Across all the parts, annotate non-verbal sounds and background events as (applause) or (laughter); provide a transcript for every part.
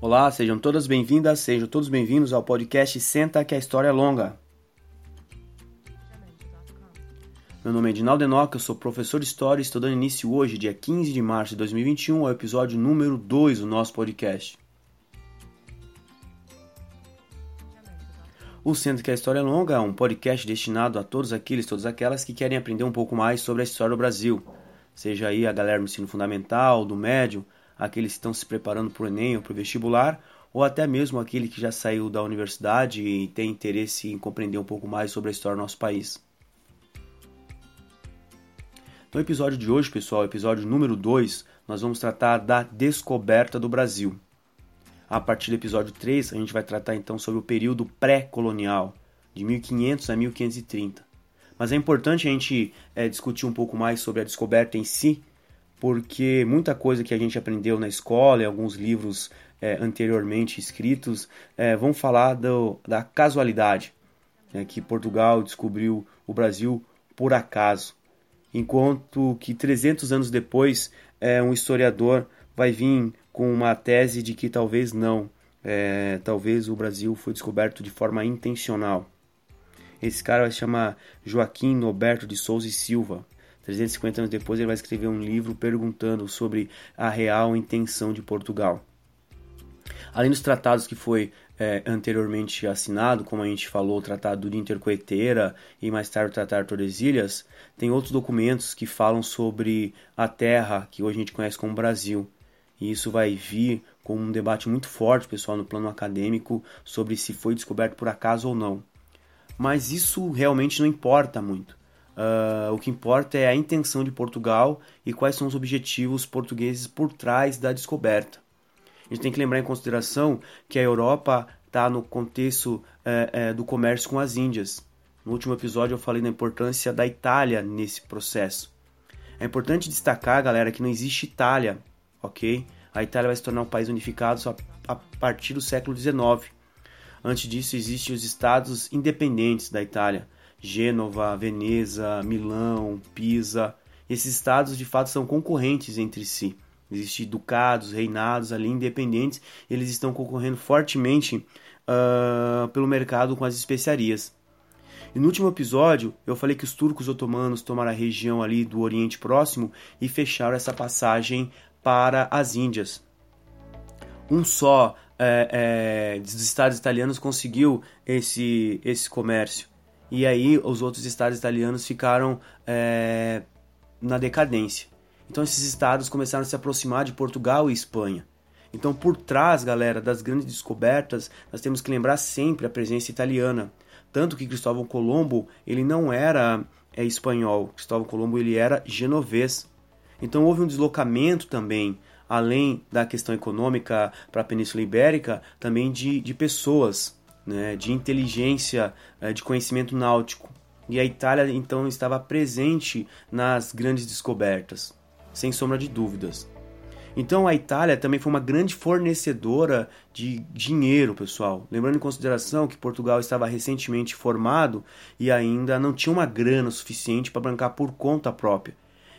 Olá, sejam todas bem-vindas, sejam todos bem-vindos ao podcast Senta que a História é Longa. Meu nome é Edinaldo Enoca, eu sou professor de História e estou dando início hoje, dia 15 de março de 2021, ao episódio número 2 do nosso podcast. O Senta que a História é Longa é um podcast destinado a todos aqueles, todas aquelas que querem aprender um pouco mais sobre a história do Brasil. Seja aí a galera do ensino fundamental, do médio, aqueles que estão se preparando para o Enem ou para o vestibular, ou até mesmo aquele que já saiu da universidade e tem interesse em compreender um pouco mais sobre a história do nosso país. No episódio de hoje, pessoal, episódio número 2, nós vamos tratar da descoberta do Brasil. A partir do episódio 3, a gente vai tratar então sobre o período pré-colonial, de 1500 a 1530. Mas é importante a gente é, discutir um pouco mais sobre a descoberta em si, porque muita coisa que a gente aprendeu na escola e alguns livros é, anteriormente escritos é, vão falar do, da casualidade, né, que Portugal descobriu o Brasil por acaso, enquanto que 300 anos depois é, um historiador vai vir com uma tese de que talvez não, é, talvez o Brasil foi descoberto de forma intencional. Esse cara vai se chamar Joaquim Norberto de Souza e Silva. 350 anos depois ele vai escrever um livro perguntando sobre a real intenção de Portugal. Além dos tratados que foi é, anteriormente assinado, como a gente falou, o Tratado de Intercoeteira e mais tarde o Tratado de Tordesilhas, tem outros documentos que falam sobre a terra que hoje a gente conhece como Brasil. E isso vai vir com um debate muito forte, pessoal, no plano acadêmico sobre se foi descoberto por acaso ou não. Mas isso realmente não importa muito. Uh, o que importa é a intenção de Portugal e quais são os objetivos portugueses por trás da descoberta. A gente tem que lembrar em consideração que a Europa está no contexto é, é, do comércio com as Índias. No último episódio eu falei da importância da Itália nesse processo. É importante destacar, galera, que não existe Itália ok? A Itália vai se tornar um país unificado só a partir do século XIX. Antes disso, existem os estados independentes da Itália: Gênova, Veneza, Milão, Pisa. Esses estados de fato são concorrentes entre si. Existem ducados, reinados ali independentes, eles estão concorrendo fortemente uh, pelo mercado com as especiarias. E no último episódio, eu falei que os turcos otomanos tomaram a região ali do Oriente Próximo e fecharam essa passagem para as Índias. Um só é, é, dos estados italianos conseguiu esse, esse comércio. E aí os outros estados italianos ficaram é, na decadência. Então esses estados começaram a se aproximar de Portugal e Espanha. Então, por trás, galera, das grandes descobertas, nós temos que lembrar sempre a presença italiana. Tanto que Cristóvão Colombo, ele não era é, espanhol. Cristóvão Colombo, ele era genovês. Então houve um deslocamento também, além da questão econômica para a Península Ibérica, também de, de pessoas, né, de inteligência, eh, de conhecimento náutico. E a Itália então estava presente nas grandes descobertas, sem sombra de dúvidas. Então a Itália também foi uma grande fornecedora de dinheiro, pessoal. Lembrando em consideração que Portugal estava recentemente formado e ainda não tinha uma grana suficiente para bancar por conta própria.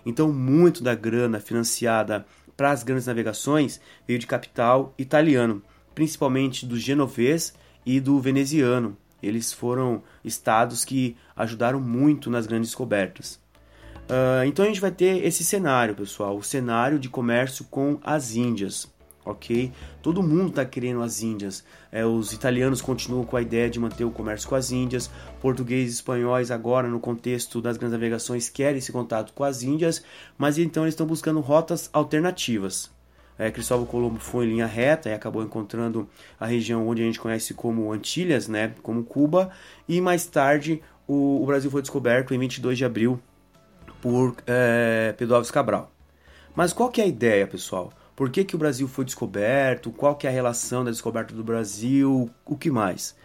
Então, muito da grana financiada para as grandes navegações veio de capital italiano, principalmente do genovês e do veneziano. Eles foram estados que ajudaram muito nas grandes descobertas. Uh, então a gente vai ter esse cenário, pessoal, o cenário de comércio com as Índias ok? Todo mundo está querendo as Índias. É, os italianos continuam com a ideia de manter o comércio com as Índias. Portugueses e espanhóis, agora no contexto das grandes navegações, querem esse contato com as Índias, mas então eles estão buscando rotas alternativas. É, Cristóvão Colombo foi em linha reta e acabou encontrando a região onde a gente conhece como Antilhas, né, como Cuba, e mais tarde o, o Brasil foi descoberto em 22 de abril por é, Pedro Alves Cabral. Mas qual que é a ideia, pessoal? Por que, que o Brasil foi descoberto? Qual que é a relação da descoberta do Brasil? O que mais?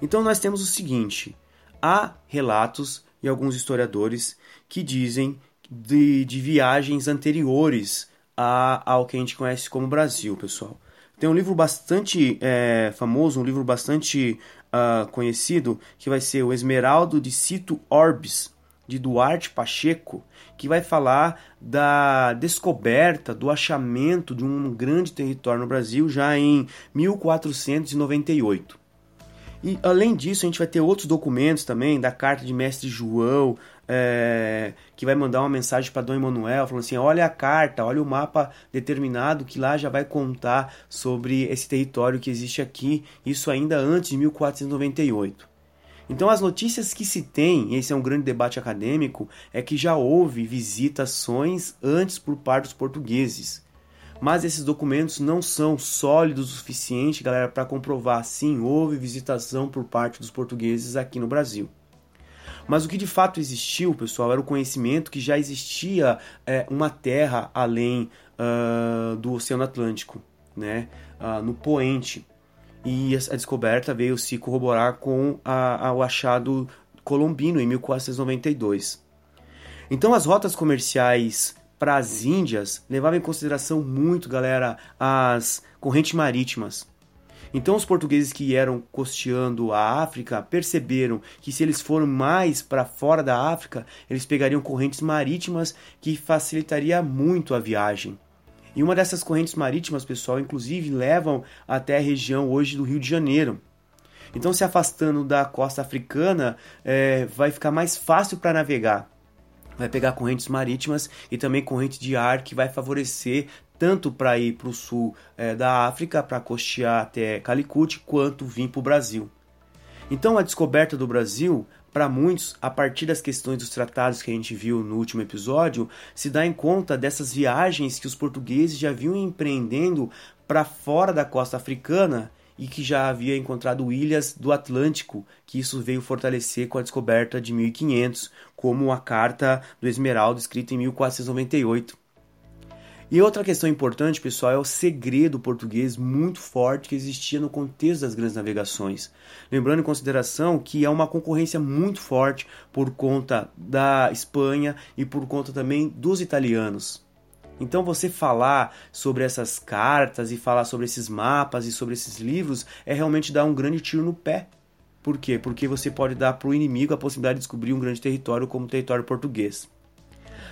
Então nós temos o seguinte: há relatos e alguns historiadores que dizem de, de viagens anteriores a, ao que a gente conhece como Brasil, pessoal. Tem um livro bastante é, famoso, um livro bastante uh, conhecido, que vai ser o Esmeraldo de Cito Orbis, de Duarte Pacheco, que vai falar da descoberta, do achamento de um grande território no Brasil já em 1498. E além disso, a gente vai ter outros documentos também, da carta de Mestre João, é, que vai mandar uma mensagem para Dom Emanuel, falando assim: olha a carta, olha o mapa determinado que lá já vai contar sobre esse território que existe aqui, isso ainda antes de 1498. Então, as notícias que se tem, e esse é um grande debate acadêmico, é que já houve visitações antes por parte dos portugueses. Mas esses documentos não são sólidos o suficiente, galera, para comprovar sim, houve visitação por parte dos portugueses aqui no Brasil. Mas o que de fato existiu, pessoal, era o conhecimento que já existia é, uma terra além uh, do Oceano Atlântico, né? Uh, no poente e a descoberta veio se corroborar com a, a, o achado colombino em 1492. Então as rotas comerciais para as Índias levavam em consideração muito, galera, as correntes marítimas. Então os portugueses que eram costeando a África perceberam que se eles foram mais para fora da África, eles pegariam correntes marítimas que facilitaria muito a viagem. E uma dessas correntes marítimas, pessoal, inclusive levam até a região hoje do Rio de Janeiro. Então, se afastando da costa africana, é, vai ficar mais fácil para navegar. Vai pegar correntes marítimas e também corrente de ar que vai favorecer tanto para ir para o sul é, da África, para costear até Calicut, quanto vir para o Brasil. Então, a descoberta do Brasil para muitos, a partir das questões dos tratados que a gente viu no último episódio, se dá em conta dessas viagens que os portugueses já vinham empreendendo para fora da costa africana e que já havia encontrado ilhas do Atlântico, que isso veio fortalecer com a descoberta de 1500, como a Carta do Esmeralda escrita em 1498. E outra questão importante, pessoal, é o segredo português muito forte que existia no contexto das grandes navegações. Lembrando em consideração que é uma concorrência muito forte por conta da Espanha e por conta também dos italianos. Então você falar sobre essas cartas e falar sobre esses mapas e sobre esses livros é realmente dar um grande tiro no pé. Por quê? Porque você pode dar para o inimigo a possibilidade de descobrir um grande território como o território português.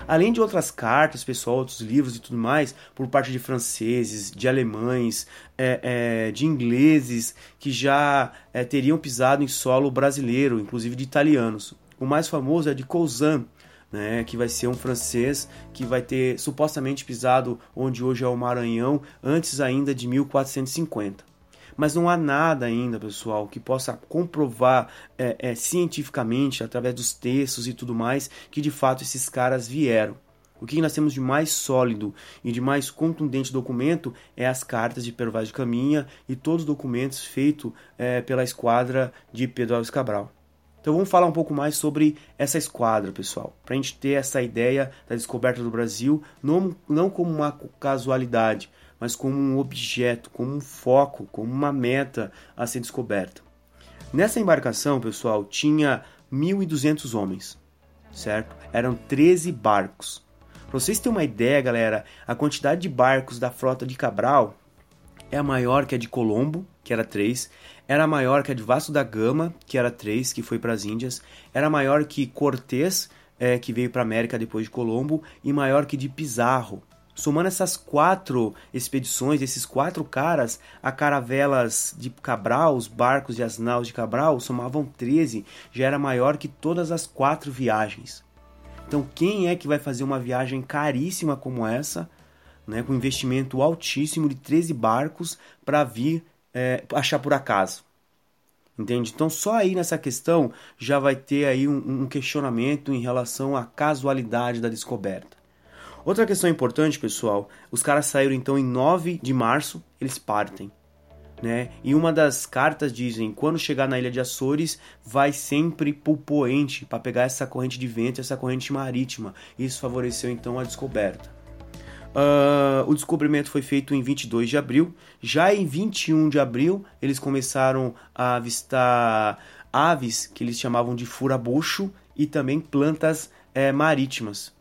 Além de outras cartas, pessoal, outros livros e tudo mais, por parte de franceses, de alemães, é, é, de ingleses que já é, teriam pisado em solo brasileiro, inclusive de italianos. O mais famoso é de Cousin, né, que vai ser um francês que vai ter supostamente pisado onde hoje é o Maranhão, antes ainda de 1450 mas não há nada ainda, pessoal, que possa comprovar é, é, cientificamente, através dos textos e tudo mais, que de fato esses caras vieram. O que nós temos de mais sólido e de mais contundente documento é as cartas de Pero Vaz de Caminha e todos os documentos feitos é, pela esquadra de Pedro Alves Cabral. Então vamos falar um pouco mais sobre essa esquadra, pessoal, para a gente ter essa ideia da descoberta do Brasil, não, não como uma casualidade, mas como um objeto, como um foco, como uma meta a ser descoberta. Nessa embarcação, pessoal, tinha 1.200 homens, certo? Eram 13 barcos. Para vocês terem uma ideia, galera, a quantidade de barcos da frota de Cabral é maior que a de Colombo, que era 3, era maior que a de Vasco da Gama, que era 3, que foi para as Índias, era maior que Cortés, é, que veio para a América depois de Colombo, e maior que de Pizarro, Somando essas quatro expedições, esses quatro caras, a caravelas de Cabral, os barcos e as naus de Cabral somavam 13, já era maior que todas as quatro viagens. Então, quem é que vai fazer uma viagem caríssima como essa, né, com investimento altíssimo de 13 barcos para vir é, achar por acaso? Entende? Então, só aí nessa questão já vai ter aí um, um questionamento em relação à casualidade da descoberta. Outra questão importante, pessoal, os caras saíram então em 9 de março, eles partem. Né? E uma das cartas dizem: quando chegar na ilha de Açores, vai sempre pro poente para pegar essa corrente de vento, essa corrente marítima. Isso favoreceu então a descoberta. Uh, o descobrimento foi feito em 22 de abril. Já em 21 de abril, eles começaram a avistar aves que eles chamavam de furabucho e também plantas é, marítimas.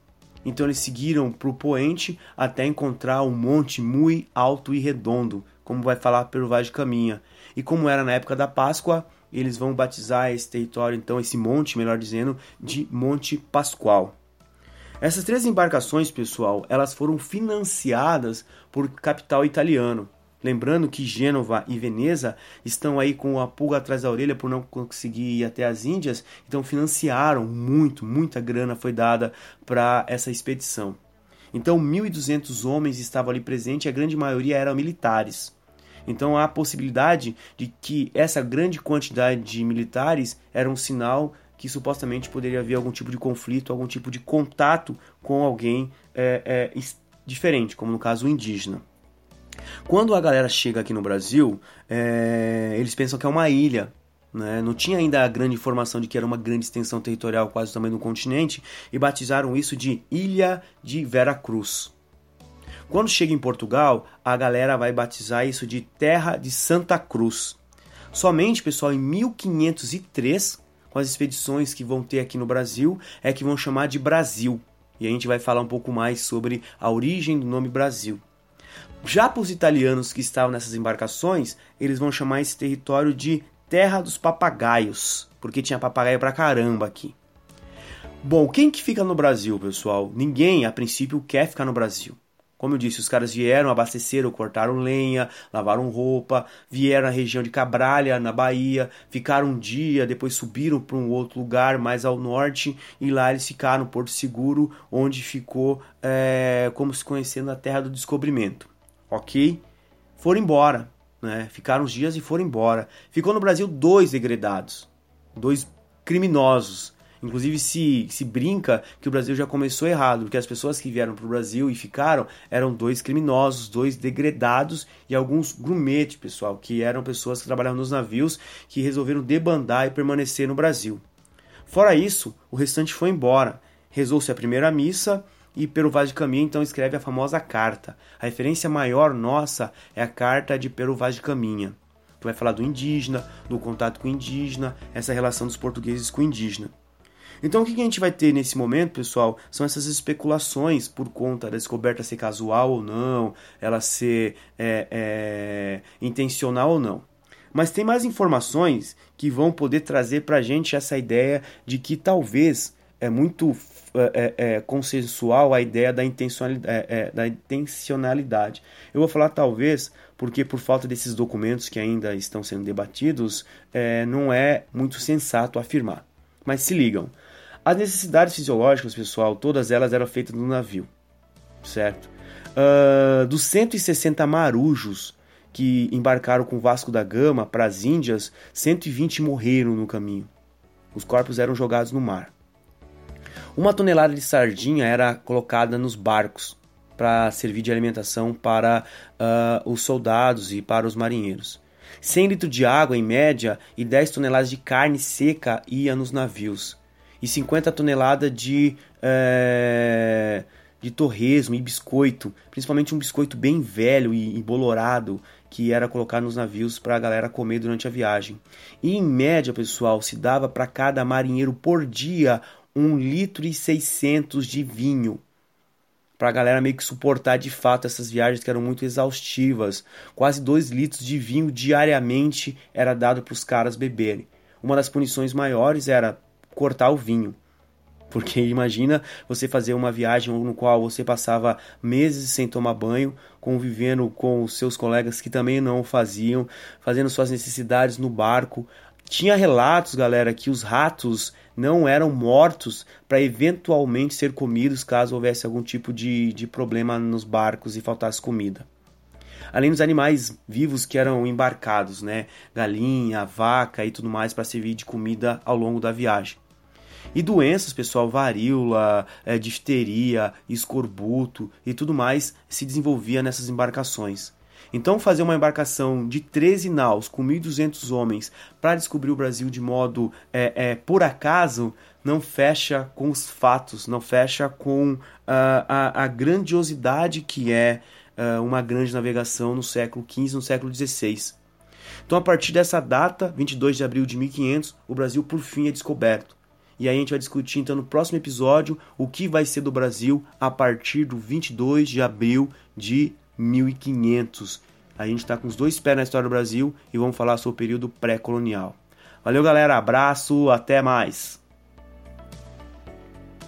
Então eles seguiram para o poente até encontrar um monte muito alto e redondo, como vai falar pelo Vaz de Caminha. E como era na época da Páscoa, eles vão batizar esse território, então, esse monte, melhor dizendo, de Monte Pascoal. Essas três embarcações, pessoal, elas foram financiadas por capital italiano. Lembrando que Gênova e Veneza estão aí com a pulga atrás da orelha por não conseguir ir até as Índias, então financiaram muito, muita grana foi dada para essa expedição. Então 1.200 homens estavam ali presentes e a grande maioria eram militares. Então há a possibilidade de que essa grande quantidade de militares era um sinal que supostamente poderia haver algum tipo de conflito, algum tipo de contato com alguém é, é, diferente, como no caso o indígena. Quando a galera chega aqui no Brasil, é, eles pensam que é uma ilha. Né? Não tinha ainda a grande informação de que era uma grande extensão territorial, quase tamanho do continente, e batizaram isso de Ilha de Vera Cruz. Quando chega em Portugal, a galera vai batizar isso de Terra de Santa Cruz. Somente, pessoal, em 1503 com as expedições que vão ter aqui no Brasil, é que vão chamar de Brasil. E a gente vai falar um pouco mais sobre a origem do nome Brasil. Já para os italianos que estavam nessas embarcações, eles vão chamar esse território de Terra dos Papagaios, porque tinha papagaio pra caramba aqui. Bom, quem que fica no Brasil, pessoal? Ninguém, a princípio, quer ficar no Brasil. Como eu disse, os caras vieram, abasteceram, cortaram lenha, lavaram roupa, vieram à região de Cabralha, na Bahia, ficaram um dia, depois subiram para um outro lugar mais ao norte e lá eles ficaram Porto Seguro, onde ficou é, como se conhecendo a terra do descobrimento. Ok? Foram embora, né? Ficaram uns dias e foram embora. Ficou no Brasil dois degredados, dois criminosos Inclusive se, se brinca que o Brasil já começou errado, porque as pessoas que vieram para o Brasil e ficaram eram dois criminosos, dois degredados e alguns grumetes, pessoal, que eram pessoas que trabalhavam nos navios que resolveram debandar e permanecer no Brasil. Fora isso, o restante foi embora. Rezou-se a primeira missa e Pero Vaz de Caminha então escreve a famosa carta. A referência maior nossa é a carta de Pero Vaz de Caminha, que vai falar do indígena, do contato com o indígena, essa relação dos portugueses com o indígena. Então o que a gente vai ter nesse momento, pessoal, são essas especulações por conta da descoberta ser casual ou não, ela ser é, é, intencional ou não. Mas tem mais informações que vão poder trazer para a gente essa ideia de que talvez é muito é, é, é consensual a ideia da intencionalidade, é, é, da intencionalidade. Eu vou falar talvez porque por falta desses documentos que ainda estão sendo debatidos, não é muito sensato afirmar. Mas se ligam, as necessidades fisiológicas, pessoal, todas elas eram feitas no navio, certo? Uh, dos 160 marujos que embarcaram com Vasco da Gama para as Índias, 120 morreram no caminho. Os corpos eram jogados no mar. Uma tonelada de sardinha era colocada nos barcos para servir de alimentação para uh, os soldados e para os marinheiros. 100 litros de água em média e 10 toneladas de carne seca ia nos navios e 50 toneladas de, é, de torresmo e biscoito, principalmente um biscoito bem velho e embolorado que era colocado nos navios para a galera comer durante a viagem. E em média, pessoal, se dava para cada marinheiro por dia um litro e 600 de vinho para a galera meio que suportar de fato essas viagens que eram muito exaustivas. Quase 2 litros de vinho diariamente era dado para os caras beberem. Uma das punições maiores era cortar o vinho. Porque (laughs) imagina você fazer uma viagem no qual você passava meses sem tomar banho, convivendo com os seus colegas que também não o faziam, fazendo suas necessidades no barco. Tinha relatos, galera, que os ratos não eram mortos para eventualmente ser comidos caso houvesse algum tipo de, de problema nos barcos e faltasse comida além dos animais vivos que eram embarcados, né? Galinha, vaca e tudo mais para servir de comida ao longo da viagem. E doenças, pessoal, varíola, é, difteria, escorbuto e tudo mais se desenvolvia nessas embarcações. Então, fazer uma embarcação de 13 naus com 1.200 homens para descobrir o Brasil de modo é, é, por acaso não fecha com os fatos, não fecha com uh, a, a, grandiosidade que é uh, uma grande navegação no século XV, no século XVI. Então, a partir dessa data, 22 de abril de 1500, o Brasil por fim é descoberto. E aí a gente vai discutir então no próximo episódio o que vai ser do Brasil a partir do 22 de abril de 1500. A gente está com os dois pés na história do Brasil e vamos falar sobre o período pré-colonial. Valeu, galera. Abraço. Até mais.